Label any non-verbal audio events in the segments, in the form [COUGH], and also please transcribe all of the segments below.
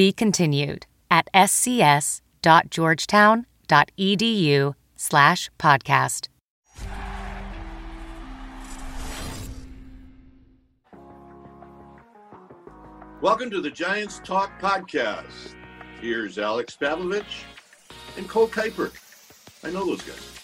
Be continued at scs.georgetown.edu slash podcast. Welcome to the Giants Talk Podcast. Here's Alex Pavlovic and Cole Kuiper. I know those guys.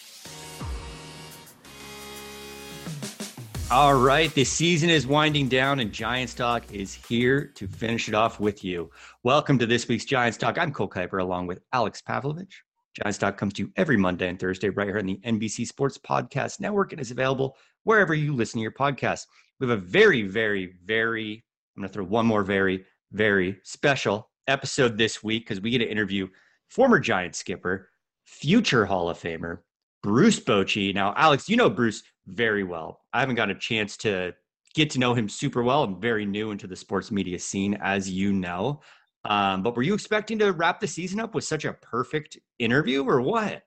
All right, the season is winding down, and Giants Talk is here to finish it off with you. Welcome to this week's Giants Talk. I'm Cole Kuiper, along with Alex Pavlovic. Giants Talk comes to you every Monday and Thursday, right here on the NBC Sports Podcast Network, and is available wherever you listen to your podcast. We have a very, very, very I'm going to throw one more very, very special episode this week because we get to interview former Giant skipper, future Hall of Famer, Bruce Bochy. Now, Alex, you know Bruce very well. I haven't got a chance to get to know him super well. I'm very new into the sports media scene, as you know. Um, but were you expecting to wrap the season up with such a perfect interview or what?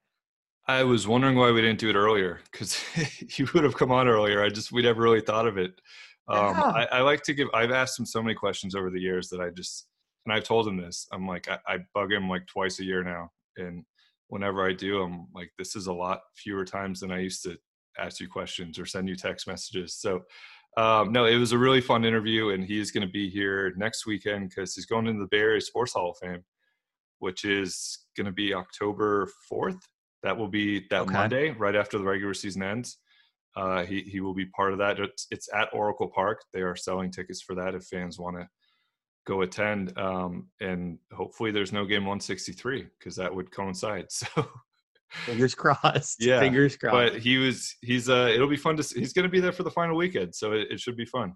I was wondering why we didn't do it earlier because [LAUGHS] you would have come on earlier. I just, we never really thought of it. Um, yeah. I, I, like to give. I've asked him so many questions over the years that I just, and I've told him this. I'm like, I, I bug him like twice a year now, and whenever I do, I'm like, this is a lot fewer times than I used to ask you questions or send you text messages. So, um, no, it was a really fun interview, and he's going to be here next weekend because he's going into the Bay Area Sports Hall of Fame, which is going to be October 4th. That will be that okay. Monday, right after the regular season ends. Uh, he he will be part of that. It's, it's, at Oracle Park. They are selling tickets for that if fans want to go attend. Um, and hopefully, there's no game 163 because that would coincide. [LAUGHS] So. Fingers [LAUGHS] crossed. Yeah, fingers crossed. But he was he's uh it'll be fun to see. he's going to be there for the final weekend, so it, it should be fun.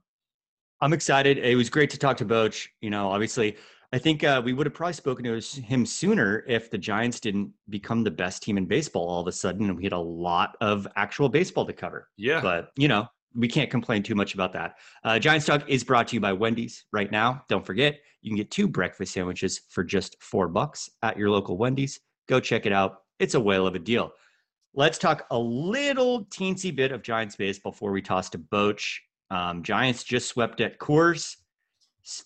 I'm excited. It was great to talk to Boch. You know, obviously I think uh, we would have probably spoken to him sooner if the Giants didn't become the best team in baseball all of a sudden, and we had a lot of actual baseball to cover. Yeah, but you know we can't complain too much about that. Uh, Giants Talk is brought to you by Wendy's right now. Don't forget, you can get two breakfast sandwiches for just four bucks at your local Wendy's. Go check it out. It's a whale of a deal. Let's talk a little teensy bit of Giants baseball before we toss to Boch. Um, Giants just swept at Coors.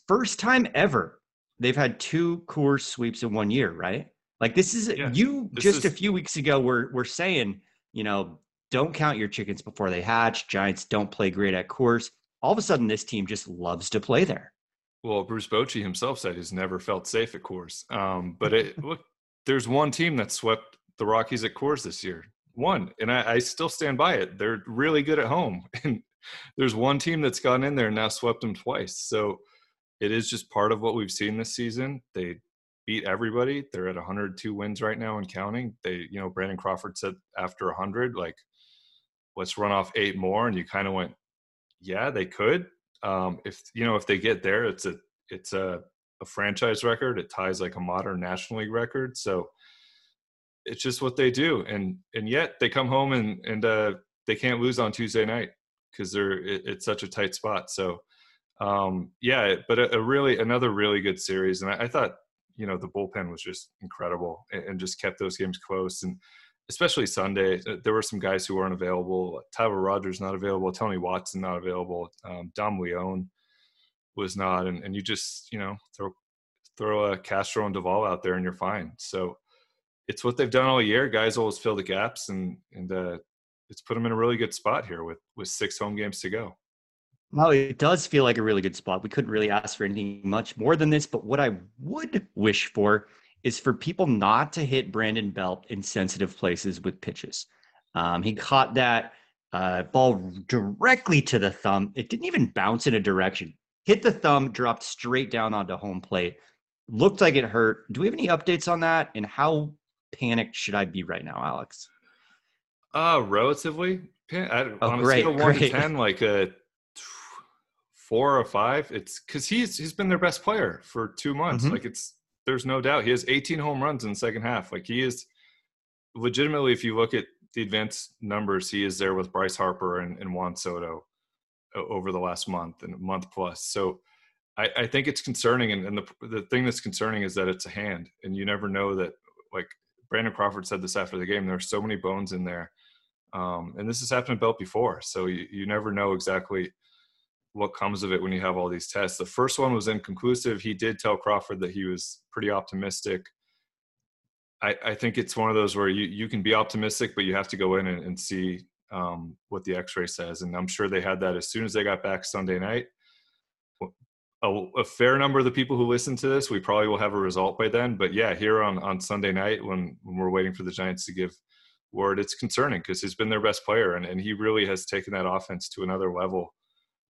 First time ever they've had two Coors sweeps in one year, right? Like this is yeah, you this just is, a few weeks ago were were saying, you know, don't count your chickens before they hatch. Giants don't play great at Coors. All of a sudden, this team just loves to play there. Well, Bruce Bochy himself said he's never felt safe at Coors. Um, but it, [LAUGHS] look, there's one team that swept the Rockies at Coors this year. One, and I, I still stand by it. They're really good at home, [LAUGHS] and there's one team that's gone in there and now swept them twice. So it is just part of what we've seen this season. They beat everybody. They're at 102 wins right now and counting. They, you know, Brandon Crawford said after 100, like, let's run off eight more. And you kind of went, yeah, they could. Um, if you know, if they get there, it's a it's a, a franchise record. It ties like a modern National League record. So it's just what they do. And and yet they come home and and uh, they can't lose on Tuesday night because they're it, it's such a tight spot. So um, yeah, but a, a, really another really good series, and I, I, thought you know the bullpen was just incredible and, and, just kept those games close, and especially Sunday, uh, there were some guys who weren't available. Tyler Rogers not available, Tony Watson not available, um, Dom Leone was not, and, and you just you know throw throw a Castro and Duvall out there and you're fine. So it's what they've done all year. Guys always fill the gaps, and and uh, it's put them in a really good spot here with with six home games to go. Well, it does feel like a really good spot. We couldn't really ask for anything much more than this, but what I would wish for is for people not to hit Brandon Belt in sensitive places with pitches. Um, he caught that uh, ball directly to the thumb. It didn't even bounce in a direction. Hit the thumb, dropped straight down onto home plate. Looked like it hurt. Do we have any updates on that? And how panicked should I be right now, Alex? Uh, relatively. I, oh, on a great, scale of one to ten, like a four or five. It's because he's he's been their best player for two months. Mm-hmm. Like it's there's no doubt he has 18 home runs in the second half. Like he is legitimately, if you look at the advanced numbers, he is there with Bryce Harper and, and Juan Soto over the last month and month plus. So I, I think it's concerning. And, and, the, the thing that's concerning is that it's a hand and you never know that like Brandon Crawford said this after the game, there are so many bones in there. Um, and this has happened Belt before. So you, you never know exactly what comes of it when you have all these tests. The first one was inconclusive. He did tell Crawford that he was pretty optimistic. I, I think it's one of those where you, you can be optimistic, but you have to go in and, and see um, what the x-ray says. And I'm sure they had that as soon as they got back Sunday night. A, a, fair number of the people who listen to this, we probably will have a result by then. But yeah, here on, on Sunday night, when, when we're waiting for the Giants to give word, it's concerning because he's been their best player and, and he really has taken that offense to another level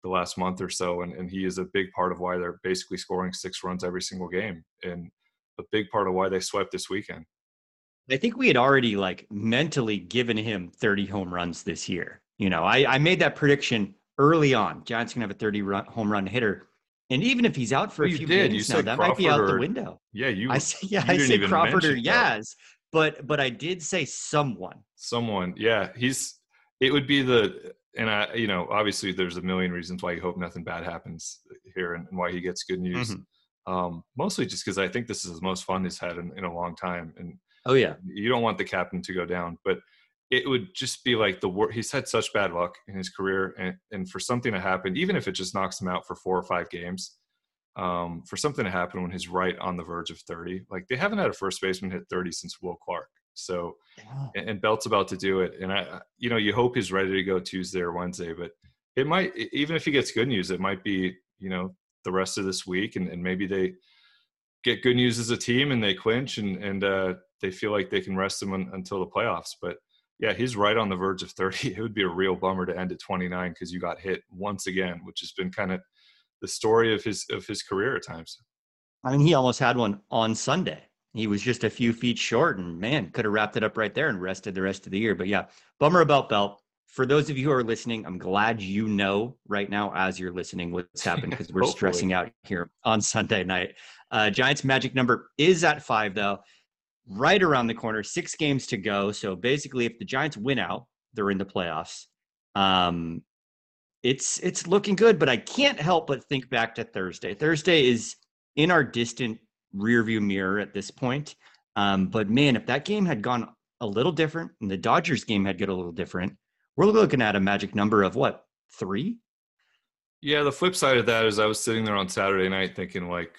the last month or so. And, and he is a big part of why they're basically scoring six runs every single game and a big part of why they swept this weekend. I think we had already like mentally given him 30 home runs this year. You know, I, I made that prediction early on. Giants gonna have a 30 run, home run hitter. And even if he's out for a you few did. games now, that Crawford might be out the window. Yeah, you. I say, yeah, I even Crawford or. Yaz, but but I did say someone. Someone, yeah, he's. It would be the, and I, you know, obviously there's a million reasons why you hope nothing bad happens here and, and why he gets good news. Mm-hmm. Um, mostly just because I think this is the most fun he's had in, in a long time, and Oh yeah, you don't want the captain to go down, but it would just be like the worst. He's had such bad luck in his career, and, and for something to happen, even if it just knocks him out for four or five games, um, for something to happen when he's right on the verge of 30, like they haven't had a first baseman hit 30 since Will Clark. So, yeah. and, and Belt's about to do it, and I, you know, you hope he's ready to go Tuesday or Wednesday, but it might, even if he gets good news, it might be, you know, the rest of this week, and, and maybe they get good news as a team and they clinch and and uh, they feel like they can rest him un, until the playoffs. But yeah, he's right on the verge of 30. [LAUGHS] It would be a real bummer to end at 29 because you got hit once again, which has been kind of the story of his of his career at times. I mean, he almost had one on Sunday. He was just a few feet short, and man, could have wrapped it up right there and rested the rest of the year. But yeah, bummer about Belt. For those of you who are listening, I'm glad you know right now as you're listening what's happened because [LAUGHS] we're stressing out here on Sunday night. Uh, Giants magic number is at five though, right around the corner. Six games to go. So basically, if the Giants win out, they're in the playoffs. Um, it's it's looking good, but I can't help but think back to Thursday. Thursday is in our distant rearview mirror at this point. Um, but man, if that game had gone a little different and the Dodgers game had got a little different, we're looking at a magic number of what three? Yeah, the flip side of that is I was sitting there on Saturday night thinking like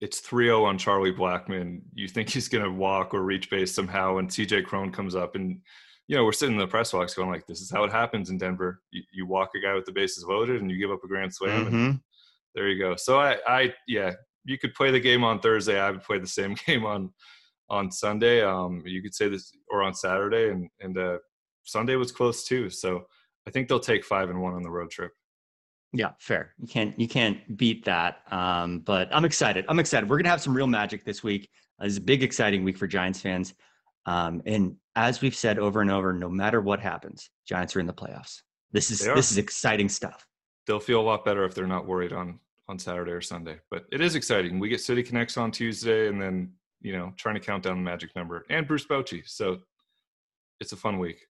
it's 3-0 on Charlie Blackmon. You think he's going to walk or reach base somehow and CJ Cron comes up and you know, we're sitting in the press box going like this is how it happens in Denver. You, you walk a guy with the bases loaded and you give up a grand slam Mm-hmm. and there you go. So I I yeah, you could play the game on Thursday. I would play the same [LAUGHS] game on on Sunday. Um you could say this or on Saturday and and uh Sunday was close too. So I think they'll take 5 and 1 on the road trip. Yeah, fair. You can't you can't beat that. Um, but I'm excited. I'm excited. We're gonna have some real magic this week. Uh, it's a big, exciting week for Giants fans. Um, and as we've said over and over, no matter what happens, Giants are in the playoffs. This is this is exciting stuff. They'll feel a lot better if they're not worried on on Saturday or Sunday. But it is exciting. We get City Connects on Tuesday and then, you know, trying to count down the magic number and Bruce Bochy. So it's a fun week.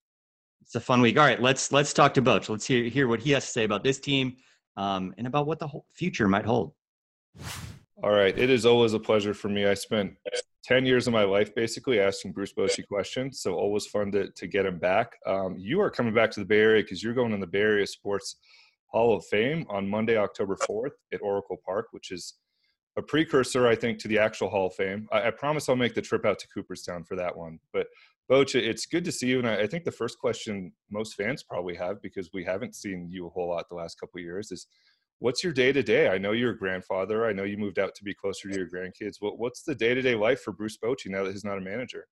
It's a fun week. All right, let's let's talk to Boch. Let's hear hear what he has to say about this team um, and about what the future might hold. All right. It is always a pleasure for me. I spent 10 years of my life basically asking Bruce Bochy questions. So always fun to, to get him back. Um, you are coming back to the Bay Area because you're going in the Bay Area Sports Hall of Fame on Monday, October 4th at Oracle Park, which is a precursor, I think, to the actual Hall of Fame. I, I promise I'll make the trip out to Cooperstown for that one. But Boch, it's good to see you. And I, think the first question most fans probably have, because we haven't seen you a whole lot the last couple of years, is what's your day to day? I know you're a grandfather. I know you moved out to be closer to your grandkids. What, what's the day to day life for Bruce Bochy now that he's not a manager?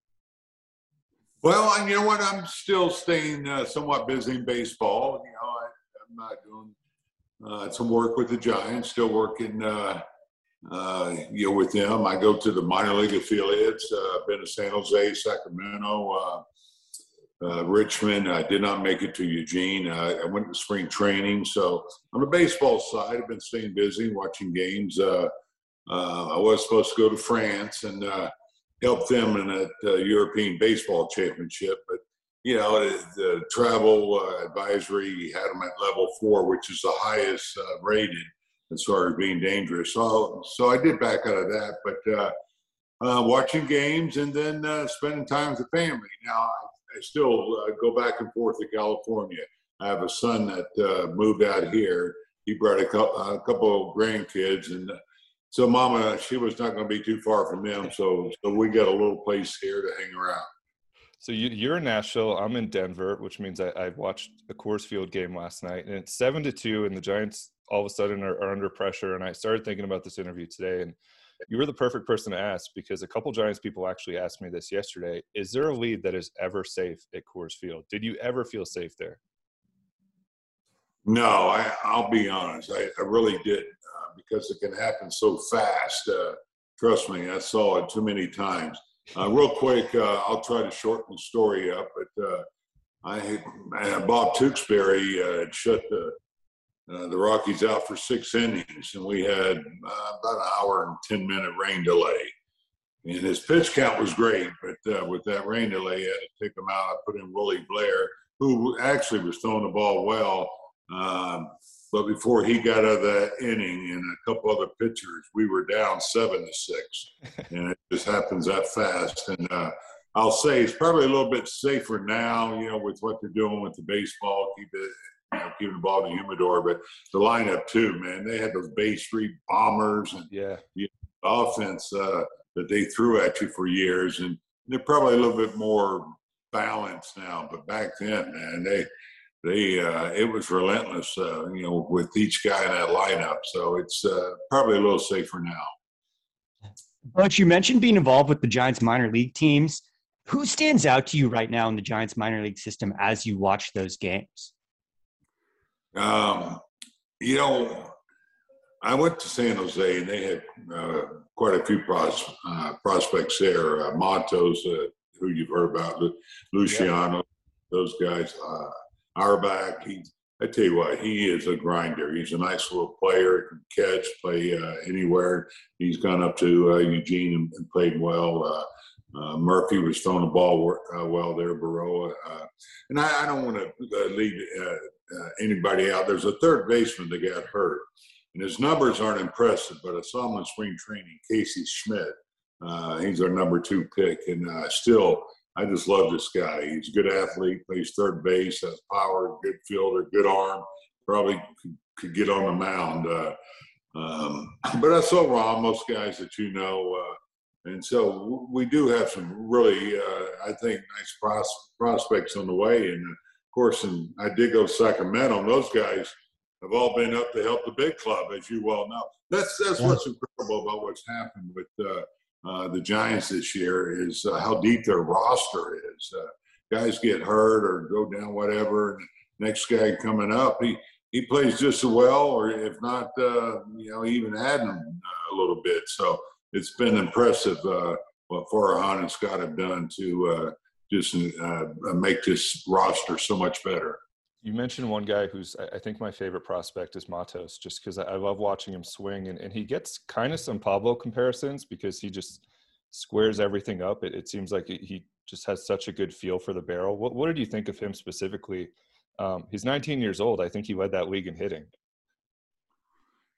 Well, and you know what? I'm still staying uh, somewhat busy in baseball. You know, I, I'm not doing uh, some work with the Giants. Still working, uh, uh, you know, with them. I go to the minor league affiliates. Uh, been to San Jose, Sacramento, uh, uh, Richmond. I did not make it to Eugene. Uh, I went to spring training. So on the baseball side, I've been staying busy, watching games. Uh, uh, I was supposed to go to France and uh, help them in uh, European Baseball Championship, but you know the, travel advisory had them at level four, which is the highest rated as far as being dangerous. So, so I did back out of that, but uh, uh watching games and then uh, spending time with the family. Now I, I still uh, go back and forth to California. I have a son that moved out here. He brought a couple, a couple of grandkids and so Mama, she was not going to be too far from them. So, so we got a little place here to hang around. So you, are in Nashville. I'm in Denver, which means I, I, watched a Coors Field game last night, and it's seven to two, and the Giants all of a sudden are, are, under pressure. And I started thinking about this interview today, and you were the perfect person to ask because a couple Giants people actually asked me this yesterday. Is there a lead that is ever safe at Coors Field? Did you ever feel safe there? No, I, will be honest. I, I really did because it can happen so fast. Uh, trust me, I saw it too many times. Uh, [LAUGHS] real quick, uh, I'll try to shorten the story up, but uh, I, Bob Tewksbury uh, shut the uh, the Rockies out for six innings, and we had about an hour and ten minute rain delay. And his pitch count was great, but with that rain delay, I had to take him out. I put in Willie Blair, who actually was throwing the ball well. Um, but before he got out of that inning and a couple other pitchers, we were down seven to six, [LAUGHS] and it just happens that fast. And uh, I'll say it's probably a little bit safer now, you know, with what they're doing with the baseball, keep it, you know, keeping the ball in the humidor. But the lineup too, man, they had those Blake Street bombers and yeah, you know, offense uh, that they threw at you for years, and they're probably a little bit more balanced now. But back then, man, they they uh, it was relentless, uh, you know, with each guy in that lineup. So it's uh, probably a little safer now. But you mentioned being involved with the Giants minor league teams. Who stands out to you right now in the Giants minor league system as you watch those games? Um, you know, I went to San Jose and they had uh, quite a few pros, uh, prospects there. Uh, Matos, who you've heard about, Luciano, those guys. Auerbach, he, I tell you what, he is a grinder. He's a nice little player, can catch, play uh, anywhere. He's gone up to uh, Eugene and, and, played well. Uh, uh Murphy was throwing the ball uh, well there, Berroa. Uh, and I, I don't want to leave anybody out. There's a third baseman that got hurt, and his numbers aren't impressive, but I saw him on spring training, Casey Schmitt. he's our number two pick, and still – I just love this guy. He's a good athlete, plays third base, has power, good fielder, good arm. Probably could, could get on the mound. Uh, um, [LAUGHS] but I saw Ramos, guys that you know, uh, and so we do have some really, uh, I think, nice pros- prospects on the way. And course, and I did go to Sacramento. And those guys have all been up to help the big club, as you well know. That's that's yeah. what's incredible about what's happened with uh, uh, the Giants this year is uh, how deep their roster is. Uh, guys get hurt or go down, whatever. And next guy coming up, he he plays just as well, or if not, uh, you know, even adding uh, a little bit. So it's been impressive what Farhan and Scott have done to just make this roster so much better. You mentioned one guy who's, I think, my favorite prospect is Matos, just because I love watching him swing, and, and he gets kind of some Pablo comparisons because he just squares everything up. It, it seems like he just has such a good feel for the barrel. What, what did you think of him specifically? Um, he's 19 years old. I think he led that league in hitting.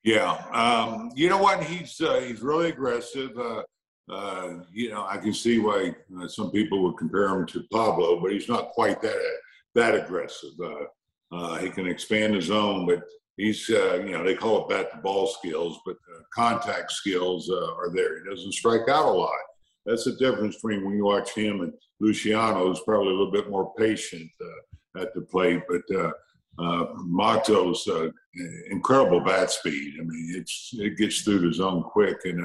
Yeah, um, you know what? He's uh, he's really aggressive. Uh, uh, you know, I can see why uh, some people would compare him to Pablo, but he's not quite that that aggressive. Uh, uh, he can expand his zone, but he's, uh, you know, they call it bat to ball skills, but uh, contact skills are there. He doesn't strike out a lot. That's the difference between when you watch him and Luciano, who's probably a little bit more patient at the plate. But uh, Matos, incredible bat speed. I mean, it's it gets through the zone quick, and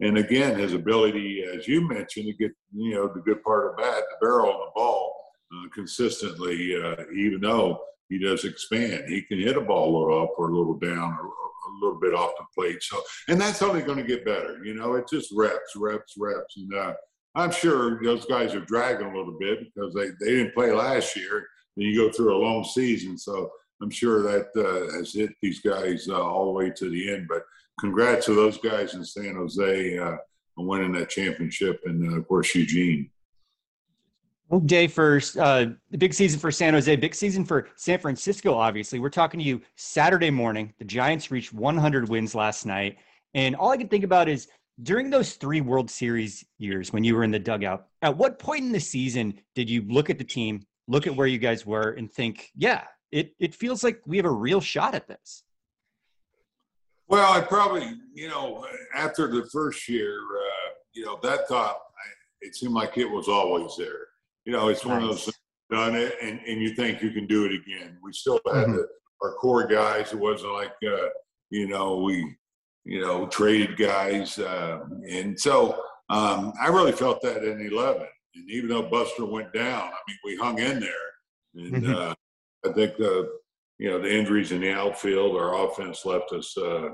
and again, his ability, as you mentioned, to get you know the good part of bat, the barrel on the ball consistently, even though he does expand. He can hit a ball a little up or a little down or a little bit off the plate. So, and that's only going to get better. You know, it's just reps, reps, reps. And uh, I'm sure those guys are dragging a little bit because they, they didn't play last year. You go through a long season. So I'm sure that uh, has hit these guys uh, all the way to the end. But congrats to those guys in San Jose uh, on winning that championship, and uh, of course Eugene. Big day for uh, the big season for San Jose, big season for San Francisco. Obviously, we're talking to you Saturday morning. The Giants reached 100 wins last night, and all I can think about is during those three World Series years when you were in the dugout. At what point in the season did you look at the team, look at where you guys were, and think, "Yeah, it it feels like we have a real shot at this"? Well, I probably, you know, after the first year, uh, you know, that thought, I, it seemed like it was always there you know, it's one of those done it and, and you think you can do it again. We still had mm-hmm. the, our core guys. It wasn't like, uh, you know, we, you know, traded guys. Uh, and so um, I really felt that in 11. And even though Buster went down, I mean, we hung in there. And mm-hmm. uh, I think the, you know, the injuries in the outfield, our offense left us, uh,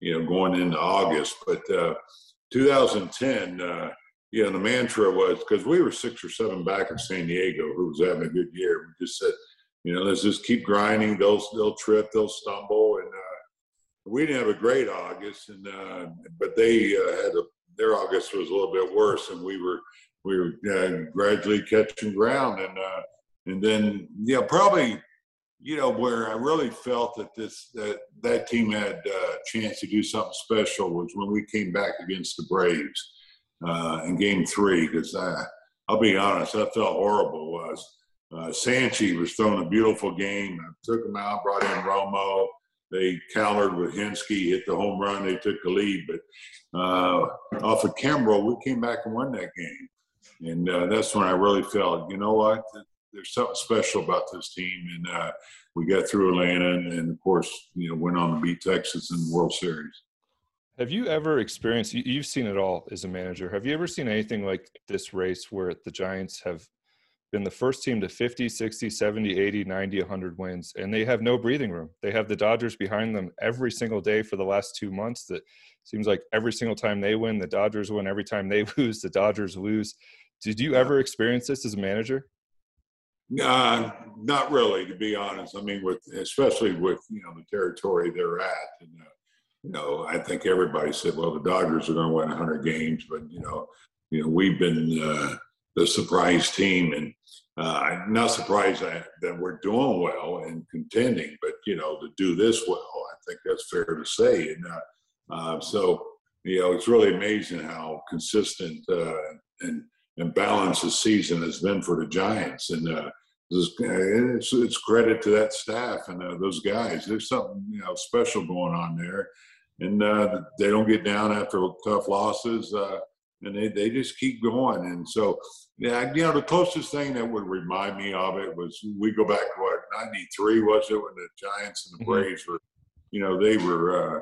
you know, going into August. But uh, 2010, uh, yeah, the mantra was because we were six or seven back in San Diego, who was having a good year. We just said, you know, let's just keep grinding. They'll they'll trip, they'll stumble, and uh, we didn't have a great August, and uh, but they uh, had a their August was a little bit worse, and we were we were uh, gradually catching ground, and uh, and then yeah, probably you know where I really felt that this that that team had a chance to do something special was when we came back against the Braves uh, in game three because I'll be honest, that felt horrible. Was uh, Sanchi was throwing a beautiful game. I took him out, brought in Romo. They countered with Hinske, hit the home run. They took the lead, but uh, off of Kimbrel, we came back and won that game. And uh, that's when I really felt, you know what, there's something special about this team. And uh, we got through Atlanta, and, and, of course, you know, went on to beat Texas in the World Series. Have you ever experienced, you've seen it all as a manager. Have you ever seen anything like this race where the Giants have been the first team to 50, 60, 70, 80, 90, 100 wins, and they have no breathing room? They have the Dodgers behind them every single day for the last two months. That seems like every single time they win, the Dodgers win. Every time they [LAUGHS] lose, the Dodgers lose. Did you ever experience this as a manager? Uh, not really, to be honest. I mean, with especially with you know the territory they're at, and uh, you know, I think everybody said, well, the Dodgers are going to win 100 games, but you know, you know, we've been uh, the surprise team, and uh, I'm not surprised that, that we're doing well and contending. But you know, to do this well, I think that's fair to say. And uh, uh so, you know, it's really amazing how consistent uh, and and balanced the season has been for the Giants, and uh, it's, it's credit to that staff and those guys. There's something you know special going on there and uh, they don't get down after tough losses, uh, and they, they just keep going. And so, yeah, you know, the closest thing that would remind me of it was we go back to what '93 was it when the Giants and the mm-hmm. Braves were, you know, they were uh,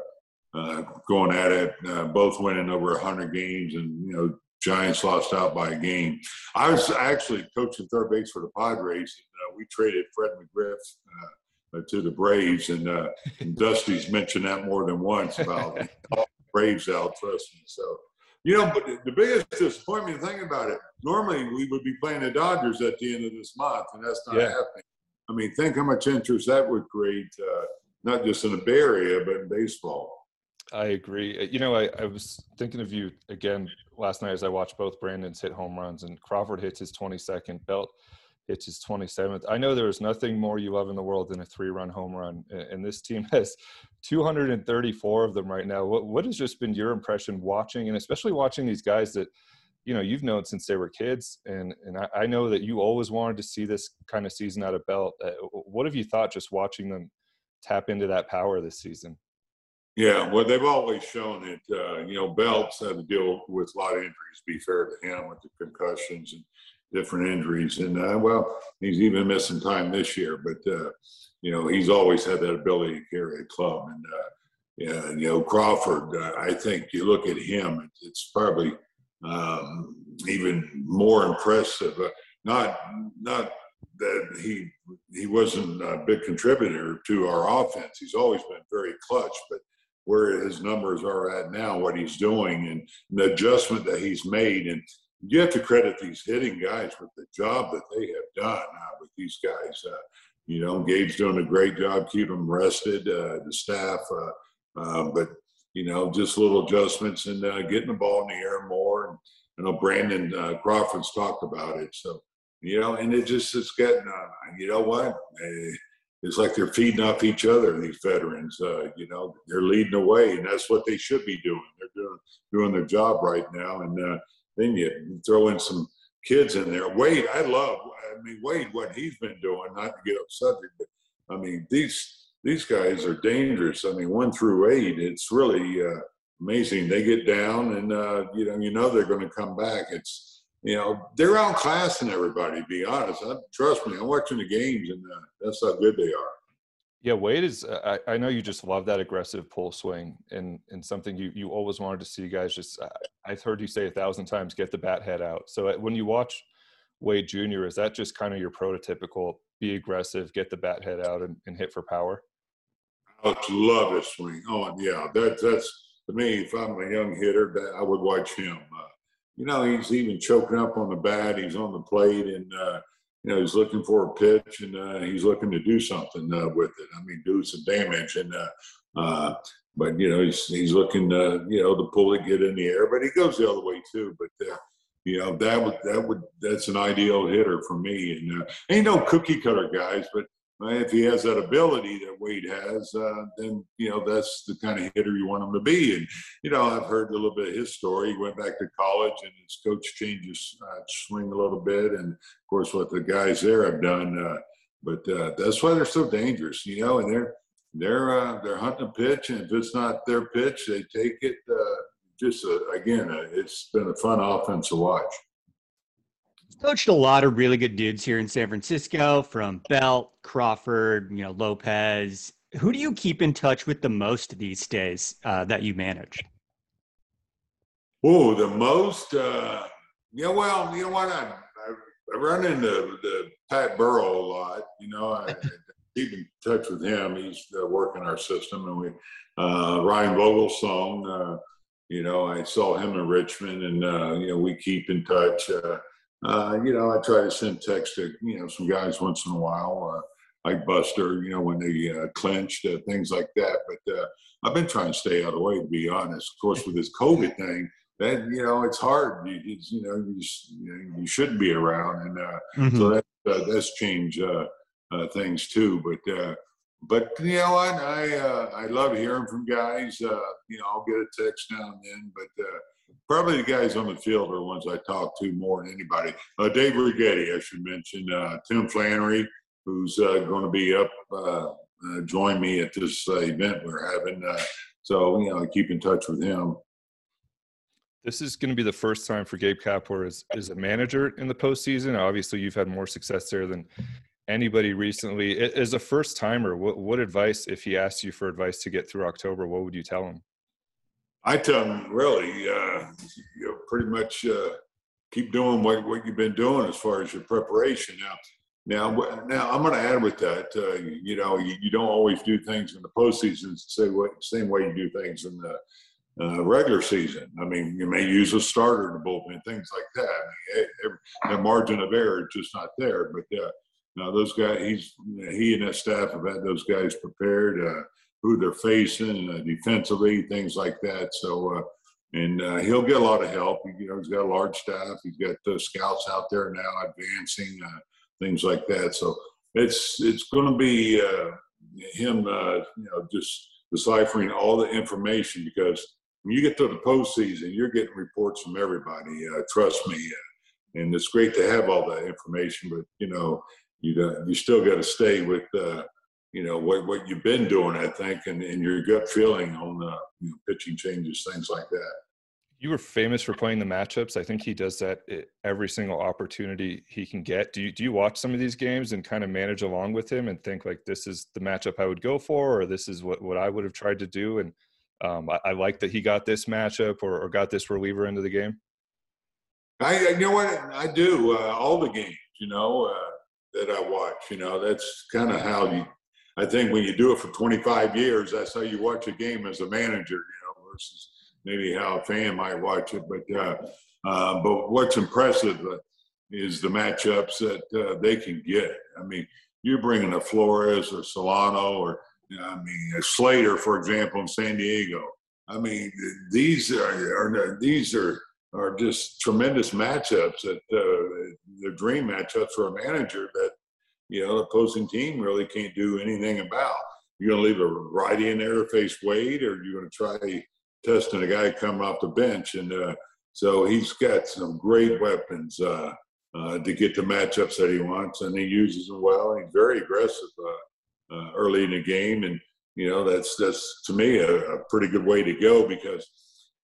uh going at it, uh, both winning over 100 games, and you know, Giants lost out by a game. I was actually coaching third base for the Padres, and uh, we traded Fred McGriff uh, to the Braves, and, uh, and Dusty's mentioned that more than once about Braves out. Trust me. So, you know, but the biggest disappointment, thing about it, normally we would be playing the Dodgers at the end of this month, and that's not yeah. happening. I mean, think how much interest that would create, uh, not just in the Bay Area, but in baseball. I agree. Uh, you know, I, I was thinking of you again last night as I watched both Brandons hit home runs, and Crawford hits his 22nd. Belt it's his 27th. I know there is nothing more you love in the world than a three-run home run, and this team [LAUGHS] has 234 of them right now. What what has just been your impression watching, and especially watching these guys that you know you've known since they were kids, and and I, I know that you always wanted to see this kind of season out of Belt. Uh, what have you thought just watching them tap into that power this season? Yeah, well, they've always shown it. Uh, you know, Belts had to deal with a lot of injuries. Be fair to him with the concussions and different injuries. And uh, well, he's even missing time this year, but uh, you know he's always had that ability to carry a club. And uh, yeah, you know Crawford, uh, I think you look at him, it's probably um, even more impressive. Uh, not not that he he wasn't a big contributor to our offense. He's always been very clutch, but where his numbers are at now, what he's doing, and the adjustment that he's made, and you have to credit these hitting guys with the job that they have done uh, with these guys. Uh, you know, Gabe's doing a great job keeping them rested, uh, the staff. Uh, uh, but you know, just little adjustments and uh, getting the ball in the air more. And I know Brandon uh, Crawford's talked about it. So, you know, and it just it's getting, you know what? It's like they're feeding off each other. These veterans, uh, you know, they're leading the way, and that's what they should be doing. They're doing doing their job right now, and uh, then you throw in some kids in there. Wade, I love. I mean, Wade, what he's been doing. Not to get off subject, but I mean these these guys are dangerous. I mean, one through eight, it's really uh, amazing. They get down, and uh, you know, you know they're going to come back. It's you know they're outclassing everybody. To be honest, I, trust me. I'm watching the games, and uh, that's how good they are. Yeah, Wade is. I, I know you just love that aggressive pull swing, and and something you you always wanted to see guys. Just I've heard you say a thousand times, get the bat head out. So uh, when you watch Wade Jr., is that just kind of your prototypical be aggressive, get the bat head out, and, and hit for power? I love his swing. Oh, yeah, that, that's to me. If I'm a young hitter, that I would watch him. Uh, you know, he's even choking up on the bat. He's on the plate, and uh, you know he's looking for a pitch, and uh, he's looking to do something uh, with it. I mean, do some damage, and uh, uh, but you know he's he's looking, you know, to pull it, get in the air. But he goes the other way too. But you know that would that would that's an ideal hitter for me. And ain't no cookie cutter guys, but if he has that ability that Wade has, uh, then you know that's the kind of hitter you want him to be. And you know, I've heard a little bit of his story. He went back to college, and his coach changed his uh, swing a little bit, and of course, what the guys there have done. Uh, but uh, that's why they're so dangerous, you know. And they're they're uh, they're hunting a pitch, and if it's not their pitch, they take it. Uh, just again, it's been a fun offense to watch coached a lot of really good dudes here in San Francisco, from Belt, Crawford, you know, Lopez. Who do you keep in touch with the most these days uh, that you manage? Oh, the most. Uh, yeah, well, you know what? I, I, I run into the Pat Burrell a lot. You know, I, I keep in touch with him. He's uh, working our system, and we uh, Ryan Vogelsong. Uh, you know, I saw him in Richmond, and uh, you know, we keep in touch. Uh, uh, you know, I try to send text to, you know, some guys once in a while, uh, like Buster, you know, when they uh, clinched, uh, things like that. But uh, I've been trying to stay out of the way, to be honest. Of course, with this [LAUGHS] COVID thing, that, you know, it's hard. You, it's, you know, you, just, you, know, you shouldn't be around. And uh, mm-hmm. so that, that's changed uh, uh, things too. But, uh, but you know what? I uh, I love hearing from guys. Uh, you know, I'll get a text now and then, but probably the guys on the field are the ones I talk to more than anybody. Uh, Dave Righetti, I should mention. Uh, Tim Flannery, who's uh, going to be up, uh, uh, join me at this uh, event we're having. so, you know, I keep in touch with him. This is going to be the first time for Gabe Kapler as, as a manager in the postseason. Obviously, you've had more success there than anybody recently. As a first timer, what, what advice, if he asked you for advice to get through October, what would you tell him? I tell them really, uh, you know, pretty much uh, keep doing what, what you've been doing as far as your preparation. Now, now, now I'm going to add with that. Uh, you know, you, you, don't always do things in the postseason the same way, you do things in the uh, regular season. I mean, you may use a starter in the bullpen, things like that. I mean, the margin of error is just not there. But uh, now those guys, he's he and his staff have had those guys prepared. Uh, who they're facing uh, defensively, things like that. So, uh, and uh, he'll get a lot of help. You know, he's got a large staff. He's got the scouts out there now advancing uh, things like that. So it's it's going to be uh, him, uh, you know, just deciphering all the information because when you get to the postseason, you're getting reports from everybody. trust me, and it's great to have all that information, but you know, you you still got to stay with you know what what you've been doing, I think, and, and your gut feeling on the you know, pitching changes, things like that. You were famous for playing the matchups. I think he does that every single opportunity he can get. Do you do you watch some of these games and kind of manage along with him and think like this is the matchup I would go for, or this is what what I would have tried to do? And um, I, I, like that he got this matchup or, or, got this reliever into the game. I you know what I do uh, all the games. You know uh, that I watch. You know that's kind of how you I think when you do it for 25 years, that's how you watch a game as a manager, you know, versus maybe how a fan might watch it. But uh, uh, but what's impressive uh, is the matchups that uh, they can get. I mean, you're bringing a Flores or Solano or I mean a Slater, for example, in San Diego. I mean, these are, are these are are just tremendous matchups that uh, the dream matchups for a manager that you know the opposing team really can't do anything about. You're going to leave a righty in there to face Wade, or you're going to try testing a guy coming off the bench, and uh, so he's got some great weapons uh, uh, to get the matchups that he wants, and he uses them well. He's very aggressive uh, uh, early in the game, and you know that's that's to me a, a pretty good way to go because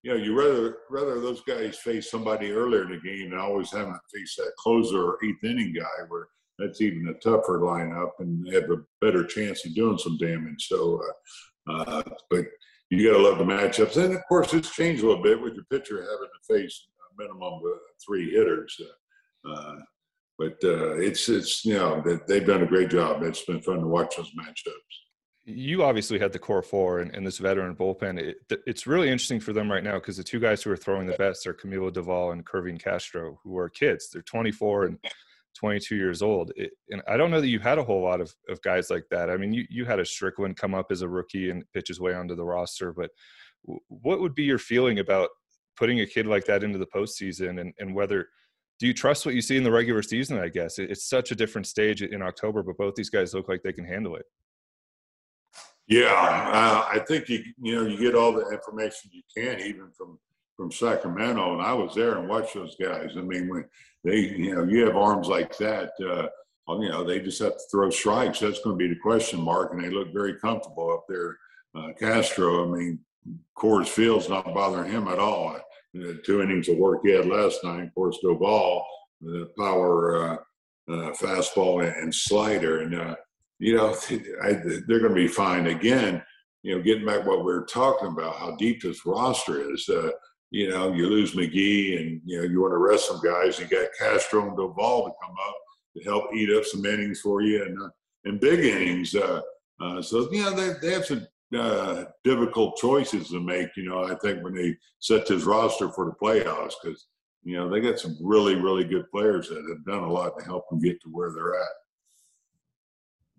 you know, you rather rather those guys face somebody earlier in the game and always having to face that closer or eighth inning guy where that's even a tougher lineup and have a better chance of doing some damage. So, uh, uh, but you got to love the matchups, and of course, it's changed a little bit with your pitcher having to face a minimum of three hitters. Uh, uh but uh, it's it's you know they've done a great job. It's been fun to watch those matchups you obviously had the core four and, and this veteran bullpen. It, it's really interesting for them right now because the two guys who are throwing the best are Camilo Doval and Kervin Castro, who are kids. They're 24 and 22 years old. It, and I don't know that you had a whole lot of, of guys like that. I mean, you, you had a Strickland come up as a rookie and pitch his way onto the roster, but what would be your feeling about putting a kid like that into the postseason and, and whether do you trust what you see in the regular season? I guess it's such a different stage in October, but both these guys look like they can handle it. Yeah, uh, I think you you know you get all the information you can even from from Sacramento, and I was there and watched those guys. I mean, when they you know you have arms like that, uh, you know they just have to throw strikes. That's going to be the question mark, and they look very comfortable up there. Uh, Castro, I mean, Coors Field's not bothering him at all. The two innings of work he had last night, of course, the power uh, uh, fastball and slider, and uh, you know, [LAUGHS] I, they're going to be fine. Again, you know, getting back what we are talking about, how deep this roster is. Uh, you know, you lose McGee, and you know you want to rest some guys. You got Castro and Doval to come up to help eat up some innings for you, and uh, and big innings. Uh, uh, so you know they they have some uh, difficult choices to make. You know, I think when they set this roster for the playoffs, because you know they got some really really good players that have done a lot to help them get to where they're at.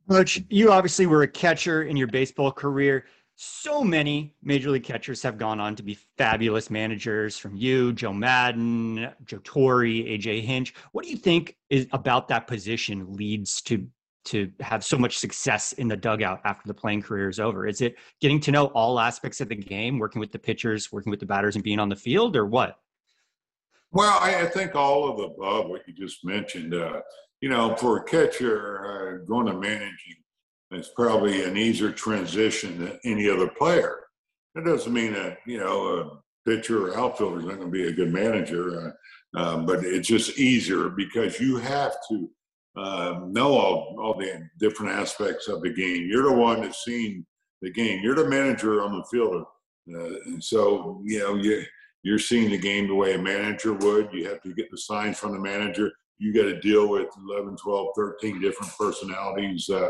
Coach, you obviously were a catcher in your baseball career. So many major league catchers have gone on to be fabulous managers from you, Joe Maddon, Joe Torre, AJ Hinch. What do you think is about that position leads to to have so much success in the dugout after the playing career is over? Is it getting to know all aspects of the game, working with the pitchers, working with the batters, and being on the field, or what? Well, I, think all of the above, what you just mentioned. Uh, you know, for a catcher uh, going to managing, it's probably an easier transition than any other player. That doesn't mean that you know a pitcher or outfielder is not going to be a good manager, uh, um, but it's just easier because you have to uh, know all, all the different aspects of the game. You're the one that's seen the game. You're the manager on the field, uh, and so you know you you're seeing the game the way a manager would. You have to get the signs from the manager you got to deal with 11, 12, 13 different personalities uh,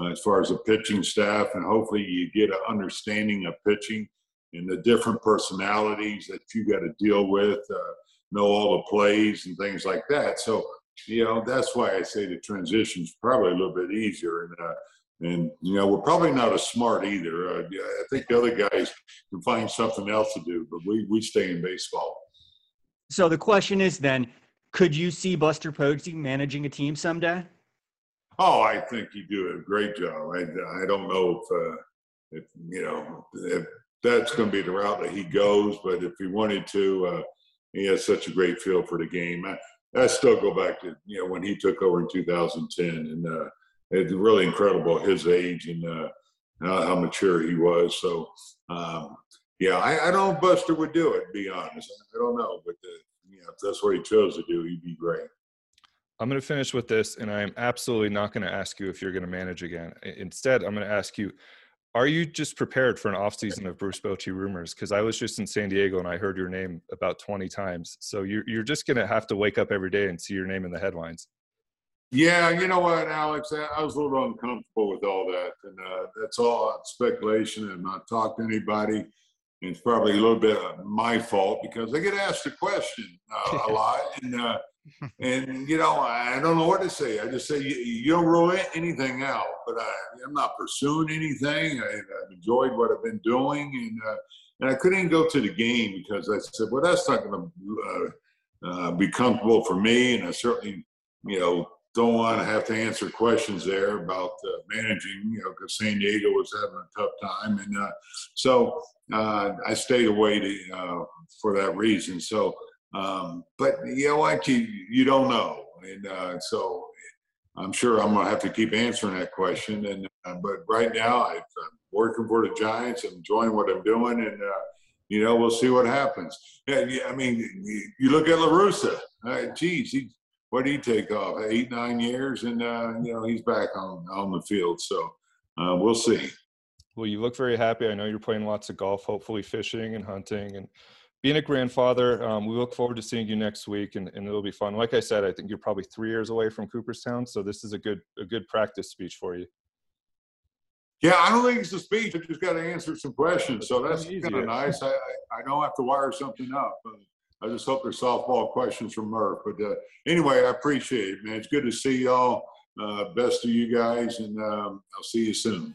uh, as far as the pitching staff, and hopefully you get an understanding of pitching and the different personalities that you got to deal with, uh, know all the plays and things like that. So, you know, that's why I say the transition is probably a little bit easier. And, uh, and you know, we're probably not as smart either. Uh, I think the other guys can find something else to do, but we, we stay in baseball. So the question is then, could you see Buster Posey managing a team someday? Oh, I think he'd do a great job. I, I don't know if, uh, if you know, if that's going to be the route that he goes, but if he wanted to, uh, he has such a great feel for the game. I, I still go back to you know when he took over in 2010, and uh, it's really incredible his age and uh, how mature he was. So um, yeah, I, I, don't know Buster would do it. Be honest, I don't know, but the, you know, if that's what he chose to do, he'd be great. I'm going to finish with this, and I am absolutely not going to ask you if you're going to manage again. Instead, I'm going to ask you, are you just prepared for an offseason of Bruce Bochy rumors? Because I was just in San Diego and I heard your name about 20 times. So you're, you're just going to have to wake up every day and see your name in the headlines. Yeah, you know what, Alex? I was a little uncomfortable with all that. And uh, that's all speculation. I've not talked to anybody it's probably a little bit my fault because I get asked the question uh, a [LAUGHS] lot, and uh, and you know I don't know what to say. I just say you, don't rule anything out, but I, am not pursuing anything. I, have enjoyed what I've been doing, and uh, and I couldn't even go to the game because I said, well, that's not going to uh, uh, be comfortable for me, and I certainly, you know, don't want to have to answer questions there about uh, managing, you know, because San Diego was having a tough time, and uh, so uh, I stayed away to, uh, for that reason. So, um, but you know what, you you don't know, and uh, so I'm sure I'm gonna have to keep answering that question. And uh, but right now, I, am working for the Giants, I'm enjoying what I'm doing, and you know, we'll see what happens. Yeah, I mean, you look at La Russa. Uh, geez, he what did he take off? Eight, nine years, and uh, you know he's back on on the field. So uh, we'll see. Well, you look very happy. I know you're playing lots of golf, hopefully fishing and hunting and being a grandfather. Um, we look forward to seeing you next week, and, and it'll be fun. Like I said, I think you're probably three years away from Cooperstown, so this is a good a good practice speech for you. Yeah, I don't think it's a speech. I just got to answer some questions, so that's kind of nice. I, I, don't have to wire something up. I just hope there's softball questions from Murph. But uh, anyway, I appreciate it, man. It's good to see y'all. Uh, best of you guys, and um, I'll see you soon.